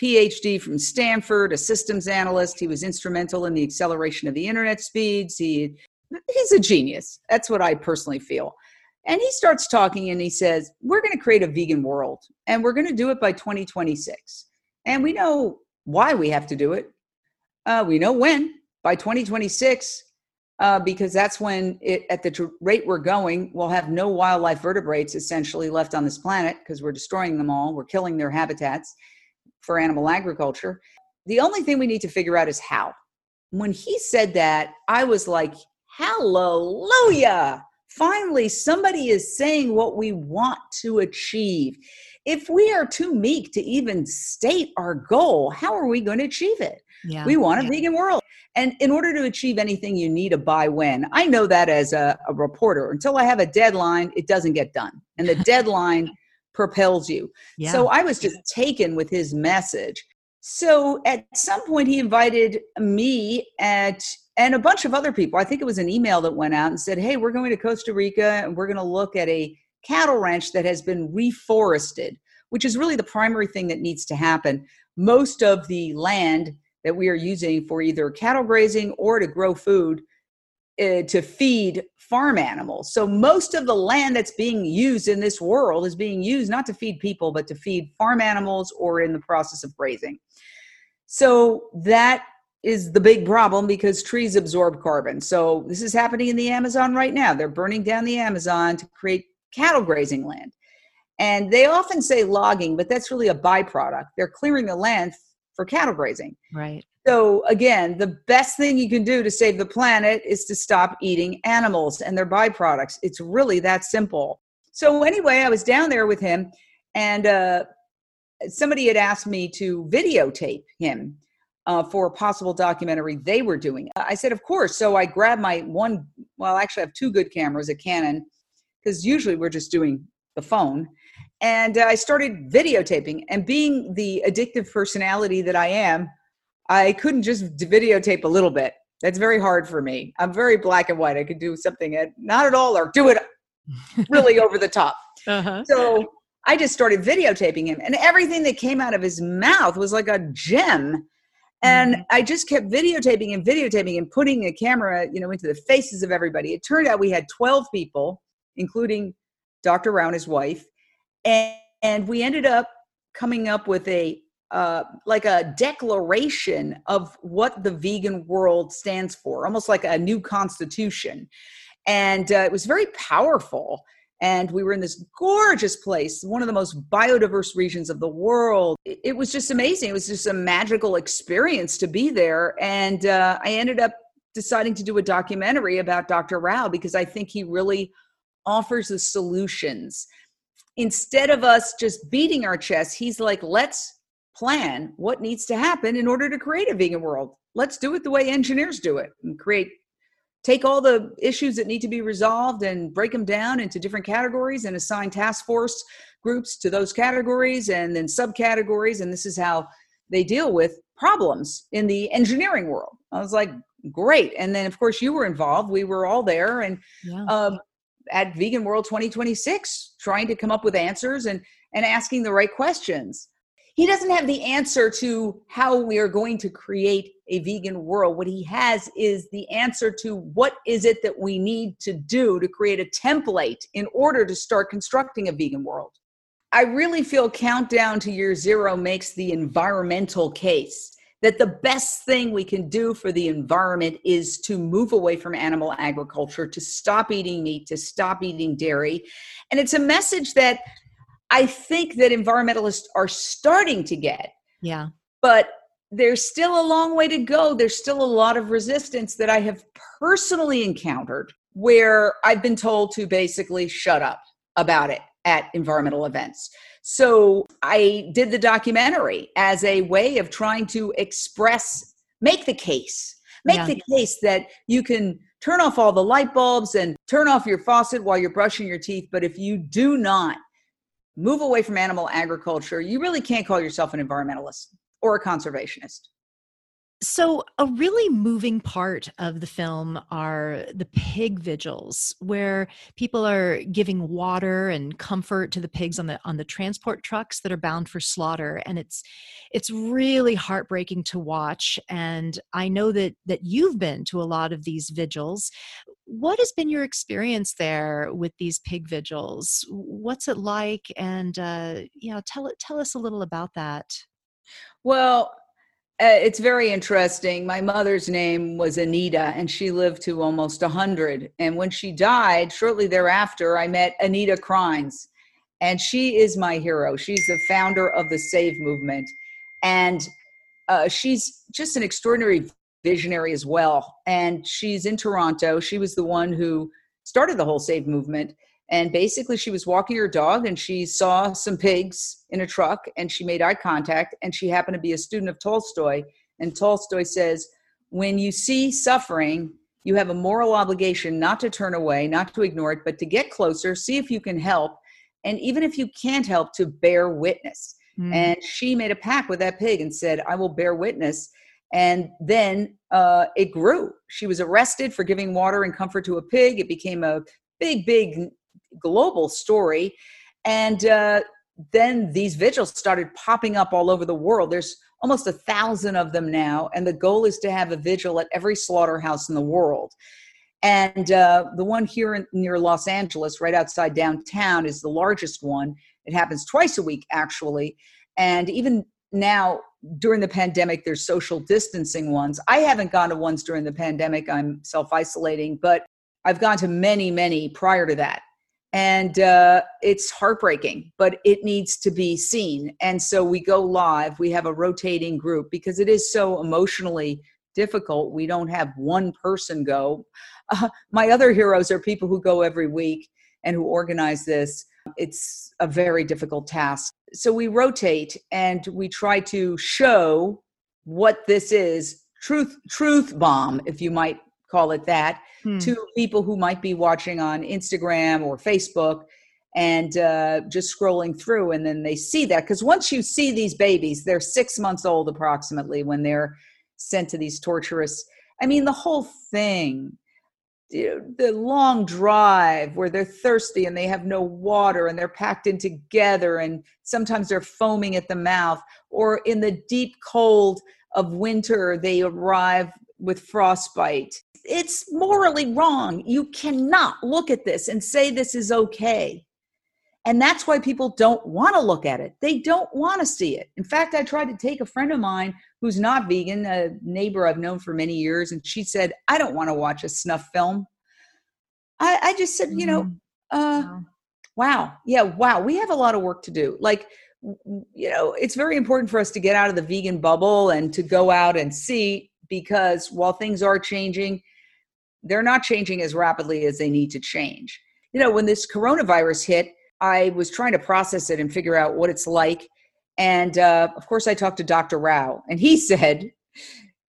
S2: PhD from Stanford, a systems analyst. He was instrumental in the acceleration of the internet speeds. He he's a genius. That's what I personally feel. And he starts talking and he says, We're going to create a vegan world and we're going to do it by 2026. And we know why we have to do it. Uh, we know when by 2026, uh, because that's when it, at the rate we're going, we'll have no wildlife vertebrates essentially left on this planet because we're destroying them all. We're killing their habitats for animal agriculture. The only thing we need to figure out is how. When he said that, I was like, Hallelujah! Finally, somebody is saying what we want to achieve. If we are too meek to even state our goal, how are we going to achieve it? Yeah, we want a yeah. vegan world. And in order to achieve anything, you need a buy when. I know that as a, a reporter. Until I have a deadline, it doesn't get done. And the deadline propels you. Yeah. So I was just taken with his message. So at some point, he invited me at and a bunch of other people. I think it was an email that went out and said, Hey, we're going to Costa Rica and we're going to look at a cattle ranch that has been reforested, which is really the primary thing that needs to happen. Most of the land that we are using for either cattle grazing or to grow food uh, to feed farm animals. So most of the land that's being used in this world is being used not to feed people, but to feed farm animals or in the process of grazing. So that is the big problem because trees absorb carbon. So this is happening in the Amazon right now. They're burning down the Amazon to create cattle grazing land. And they often say logging, but that's really a byproduct. They're clearing the land for cattle grazing.
S1: Right.
S2: So again, the best thing you can do to save the planet is to stop eating animals and their byproducts. It's really that simple. So anyway, I was down there with him and uh, somebody had asked me to videotape him uh, for a possible documentary they were doing. I said, of course. So I grabbed my one, well, actually, I have two good cameras, a Canon, because usually we're just doing the phone. And uh, I started videotaping. And being the addictive personality that I am, I couldn't just videotape a little bit. That's very hard for me. I'm very black and white. I could do something at, not at all or do it really over the top. Uh-huh. So I just started videotaping him, and everything that came out of his mouth was like a gem. And mm-hmm. I just kept videotaping and videotaping and putting a camera, you know, into the faces of everybody. It turned out we had 12 people, including Dr. Rao and his wife, and, and we ended up coming up with a uh, like a declaration of what the vegan world stands for, almost like a new constitution. And uh, it was very powerful. And we were in this gorgeous place, one of the most biodiverse regions of the world. It was just amazing. It was just a magical experience to be there. And uh, I ended up deciding to do a documentary about Dr. Rao because I think he really offers the solutions. Instead of us just beating our chests, he's like, let's plan what needs to happen in order to create a vegan world. Let's do it the way engineers do it and create take all the issues that need to be resolved and break them down into different categories and assign task force groups to those categories and then subcategories. And this is how they deal with problems in the engineering world. I was like great. And then of course you were involved. We were all there. And yeah. um, at vegan world 2026 trying to come up with answers and and asking the right questions. He doesn't have the answer to how we are going to create a vegan world. What he has is the answer to what is it that we need to do to create a template in order to start constructing a vegan world. I really feel Countdown to Year Zero makes the environmental case that the best thing we can do for the environment is to move away from animal agriculture, to stop eating meat, to stop eating dairy. And it's a message that I think that environmentalists are starting to get.
S1: Yeah.
S2: But there's still a long way to go. There's still a lot of resistance that I have personally encountered where I've been told to basically shut up about it at environmental events. So I did the documentary as a way of trying to express, make the case, make yeah. the case that you can turn off all the light bulbs and turn off your faucet while you're brushing your teeth. But if you do not move away from animal agriculture, you really can't call yourself an environmentalist or a conservationist.
S1: So, a really moving part of the film are the pig vigils, where people are giving water and comfort to the pigs on the on the transport trucks that are bound for slaughter, and it's it's really heartbreaking to watch. And I know that that you've been to a lot of these vigils. What has been your experience there with these pig vigils? What's it like? And uh, you know, tell tell us a little about that.
S2: Well, uh, it's very interesting. My mother's name was Anita, and she lived to almost 100. And when she died, shortly thereafter, I met Anita Krajnc, and she is my hero. She's the founder of the Save movement. And uh, she's just an extraordinary visionary as well. And she's in Toronto. She was the one who started the whole Save movement. And basically, she was walking her dog and she saw some pigs in a truck and she made eye contact. And she happened to be a student of Tolstoy. And Tolstoy says, When you see suffering, you have a moral obligation not to turn away, not to ignore it, but to get closer, see if you can help. And even if you can't help, to bear witness. Mm. And she made a pact with that pig and said, I will bear witness. And then uh, it grew. She was arrested for giving water and comfort to a pig. It became a big, big global story. And uh, then these vigils started popping up all over the world. There's almost a thousand of them now. And the goal is to have a vigil at every slaughterhouse in the world. And uh, the one here in, near Los Angeles, right outside downtown, is the largest one. It happens twice a week, actually. And even now, during the pandemic, there's social distancing ones. I haven't gone to ones during the pandemic. I'm self isolating, but I've gone to many, many prior to that and uh, it's heartbreaking but it needs to be seen. And so we go live we have a rotating group because it is so emotionally difficult we don't have one person go. Uh, my other heroes are people who go every week and who organize this. It's a very difficult task. So we rotate and we try to show what this is truth truth bomb if you might call it that, hmm. to people who might be watching on Instagram or Facebook and uh, just scrolling through. And then they see that. Because once you see these babies, they're six months old approximately when they're sent to these torturous. I mean, the whole thing the long drive where they're thirsty and they have no water and they're packed in together and sometimes they're foaming at the mouth or in the deep cold of winter they arrive with frostbite it's morally wrong you cannot look at this and say this is okay and that's why people don't want to look at it. They don't want to see it. In fact, I tried to take a friend of mine who's not vegan, a neighbor I've known for many years, and she said, I don't want to watch a snuff film. I, I just said, you know, mm-hmm. uh, wow. wow. Yeah, wow. We have a lot of work to do. Like, you know, it's very important for us to get out of the vegan bubble and to go out and see because while things are changing, they're not changing as rapidly as they need to change. You know, when this coronavirus hit, I was trying to process it and figure out what it's like. And uh, of course, I talked to Dr. Rao, and he said,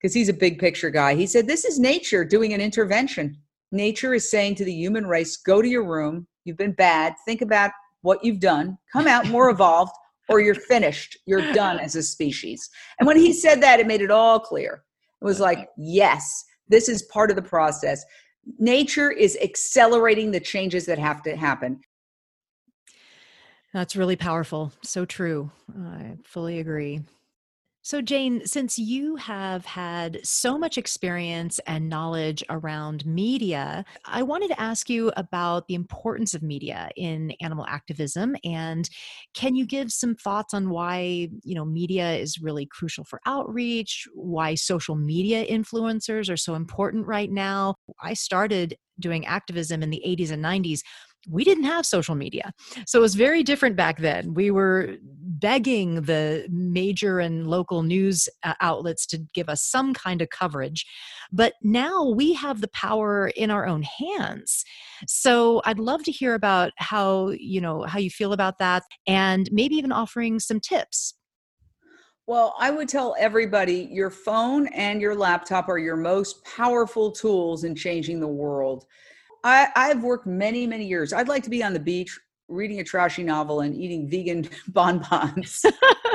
S2: because he's a big picture guy, he said, This is nature doing an intervention. Nature is saying to the human race, Go to your room. You've been bad. Think about what you've done. Come out more evolved, or you're finished. You're done as a species. And when he said that, it made it all clear. It was like, Yes, this is part of the process. Nature is accelerating the changes that have to happen.
S1: That's really powerful. So true. I fully agree. So, Jane, since you have had so much experience and knowledge around media, I wanted to ask you about the importance of media in animal activism. And can you give some thoughts on why, you know, media is really crucial for outreach, why social media influencers are so important right now? I started doing activism in the 80s and 90s we didn't have social media. So it was very different back then. We were begging the major and local news uh, outlets to give us some kind of coverage. But now we have the power in our own hands. So I'd love to hear about how, you know, how you feel about that and maybe even offering some tips.
S2: Well, I would tell everybody your phone and your laptop are your most powerful tools in changing the world I, I've worked many, many years. I'd like to be on the beach reading a trashy novel and eating vegan bonbons.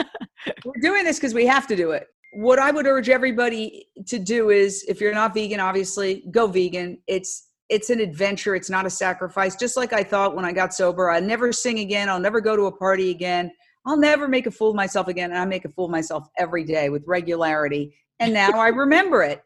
S2: We're doing this because we have to do it. What I would urge everybody to do is if you're not vegan, obviously, go vegan. It's it's an adventure, it's not a sacrifice. Just like I thought when I got sober, I'll never sing again, I'll never go to a party again. I'll never make a fool of myself again. And I make a fool of myself every day with regularity. And now I remember it.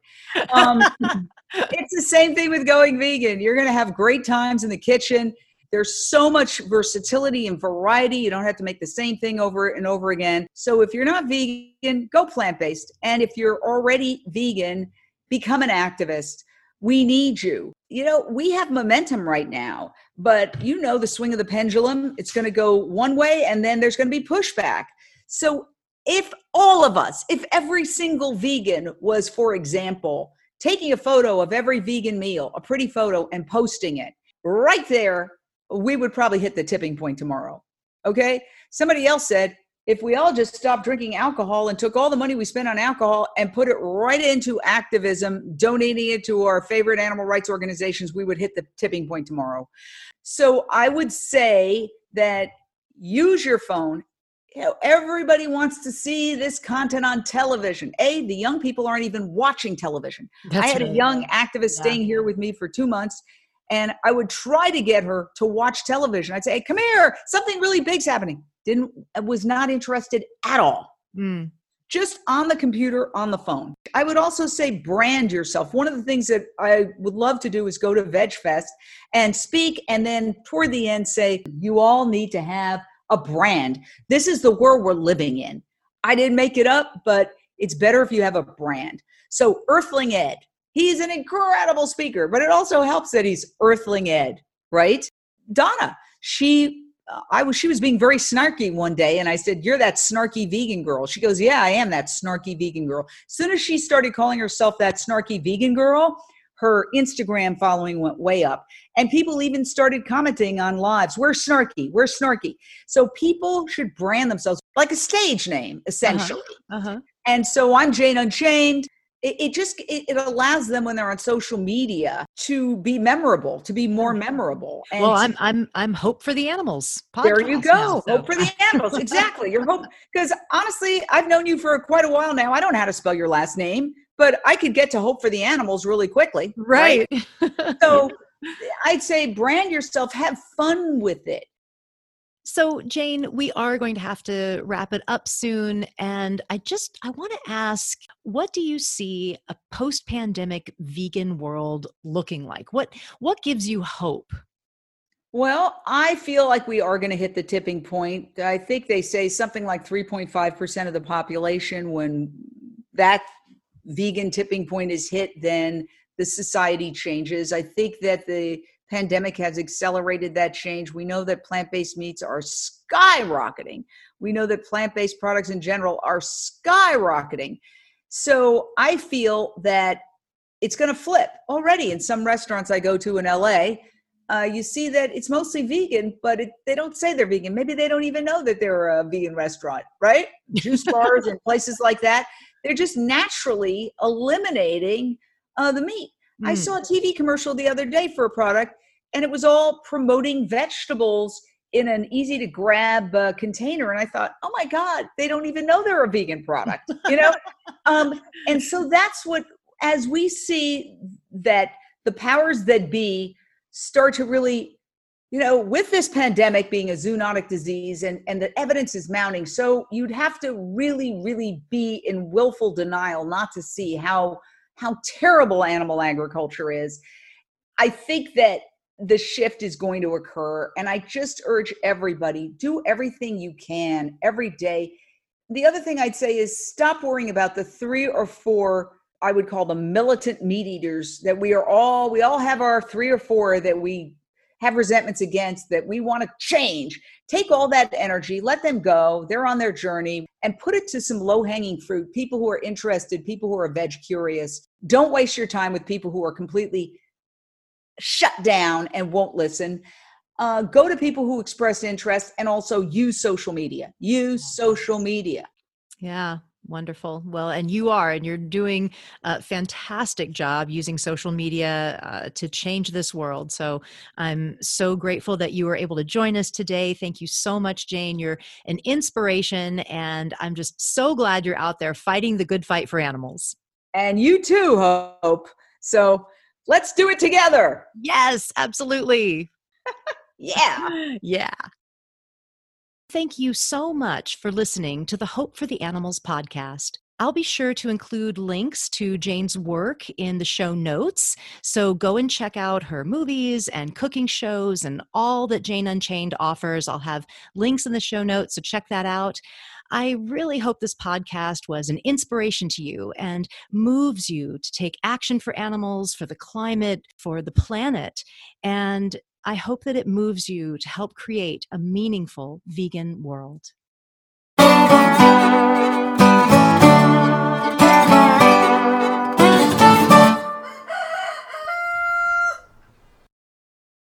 S2: Um, it's the same thing with going vegan. You're going to have great times in the kitchen. There's so much versatility and variety. You don't have to make the same thing over and over again. So if you're not vegan, go plant based. And if you're already vegan, become an activist. We need you. You know, we have momentum right now, but you know the swing of the pendulum. It's going to go one way and then there's going to be pushback. So if all of us, if every single vegan was, for example, taking a photo of every vegan meal, a pretty photo, and posting it right there, we would probably hit the tipping point tomorrow. Okay. Somebody else said, if we all just stopped drinking alcohol and took all the money we spent on alcohol and put it right into activism, donating it to our favorite animal rights organizations, we would hit the tipping point tomorrow. So I would say that use your phone you know, everybody wants to see this content on television. A, the young people aren't even watching television. That's I had a young activist yeah. staying here with me for two months, and I would try to get her to watch television. I'd say, hey, come here, something really big's happening. Didn't was not interested at all. Mm. Just on the computer, on the phone. I would also say brand yourself. One of the things that I would love to do is go to VegFest and speak, and then toward the end say, you all need to have a brand. This is the world we're living in. I didn't make it up, but it's better if you have a brand. So, Earthling Ed, he's an incredible speaker, but it also helps that he's Earthling Ed, right? Donna, she I was she was being very snarky one day and I said, "You're that snarky vegan girl." She goes, "Yeah, I am that snarky vegan girl." As soon as she started calling herself that snarky vegan girl, her Instagram following went way up. And people even started commenting on lives. We're snarky. We're snarky. So people should brand themselves like a stage name, essentially. Uh-huh. Uh-huh. And so I'm Jane Unchained. It, it just it, it, allows them when they're on social media to be memorable, to be more mm-hmm. memorable.
S1: And well, I'm I'm I'm hope for the animals.
S2: There you go. Now, so. Hope for the animals. Exactly. Your hope because honestly, I've known you for quite a while now. I don't know how to spell your last name but I could get to hope for the animals really quickly.
S1: Right.
S2: right? so I'd say brand yourself, have fun with it.
S1: So, Jane, we are going to have to wrap it up soon. And I just, I want to ask, what do you see a post pandemic vegan world looking like? What, what gives you hope?
S2: Well, I feel like we are going to hit the tipping point. I think they say something like 3.5% of the population, when that vegan tipping point is hit, then the society changes. I think that the pandemic has accelerated that change. We know that plant based meats are skyrocketing. We know that plant based products in general are skyrocketing. So I feel that it's going to flip already in some restaurants I go to in LA. Uh, you see that it's mostly vegan, but it, they don't say they're vegan. Maybe they don't even know that they're a vegan restaurant, right? Juice bars and places like that. They're just naturally eliminating uh, the meat. Mm. I hmm. saw a TV commercial the other day for a product, and it was all promoting vegetables in an easy to grab uh, container. And I thought, oh my God, they don't even know they're a vegan product, you know? um, and so that's what, as we see that the powers that be start to really, you know, with this pandemic being a zoonotic disease and, and the evidence is mounting, so you'd have to really, really be in willful denial not to see how how terrible animal agriculture is. I think that the shift is going to occur. And I just urge everybody do everything you can every day. The other thing I'd say is stop worrying about the three or four, I would call them militant meat eaters that we are all, we all have our three or four that we have resentments against that we want to change. Take all that energy, let them go. They're on their journey and put it to some low hanging fruit. People who are interested, people who are veg curious. Don't waste your time with people who are completely shut down and won't listen. Uh, go to people who express interest and also use social media. Use social media.
S1: Yeah, Wonderful. Well, and you are, and you're doing a fantastic job using social media uh, to change this world. So I'm so grateful that you were able to join us today. Thank you so much, Jane. You're an inspiration, and I'm just so glad you're out there fighting the good fight for animals.
S2: And you too, Hope. So let's do it together.
S1: Yes, absolutely.
S2: yeah.
S1: Yeah. Thank you so much for listening to the Hope for the Animals podcast. I'll be sure to include links to Jane's work in the show notes. So go and check out her movies and cooking shows and all that Jane Unchained offers. I'll have links in the show notes, so check that out. I really hope this podcast was an inspiration to you and moves you to take action for animals, for the climate, for the planet. And I hope that it moves you to help create a meaningful vegan world.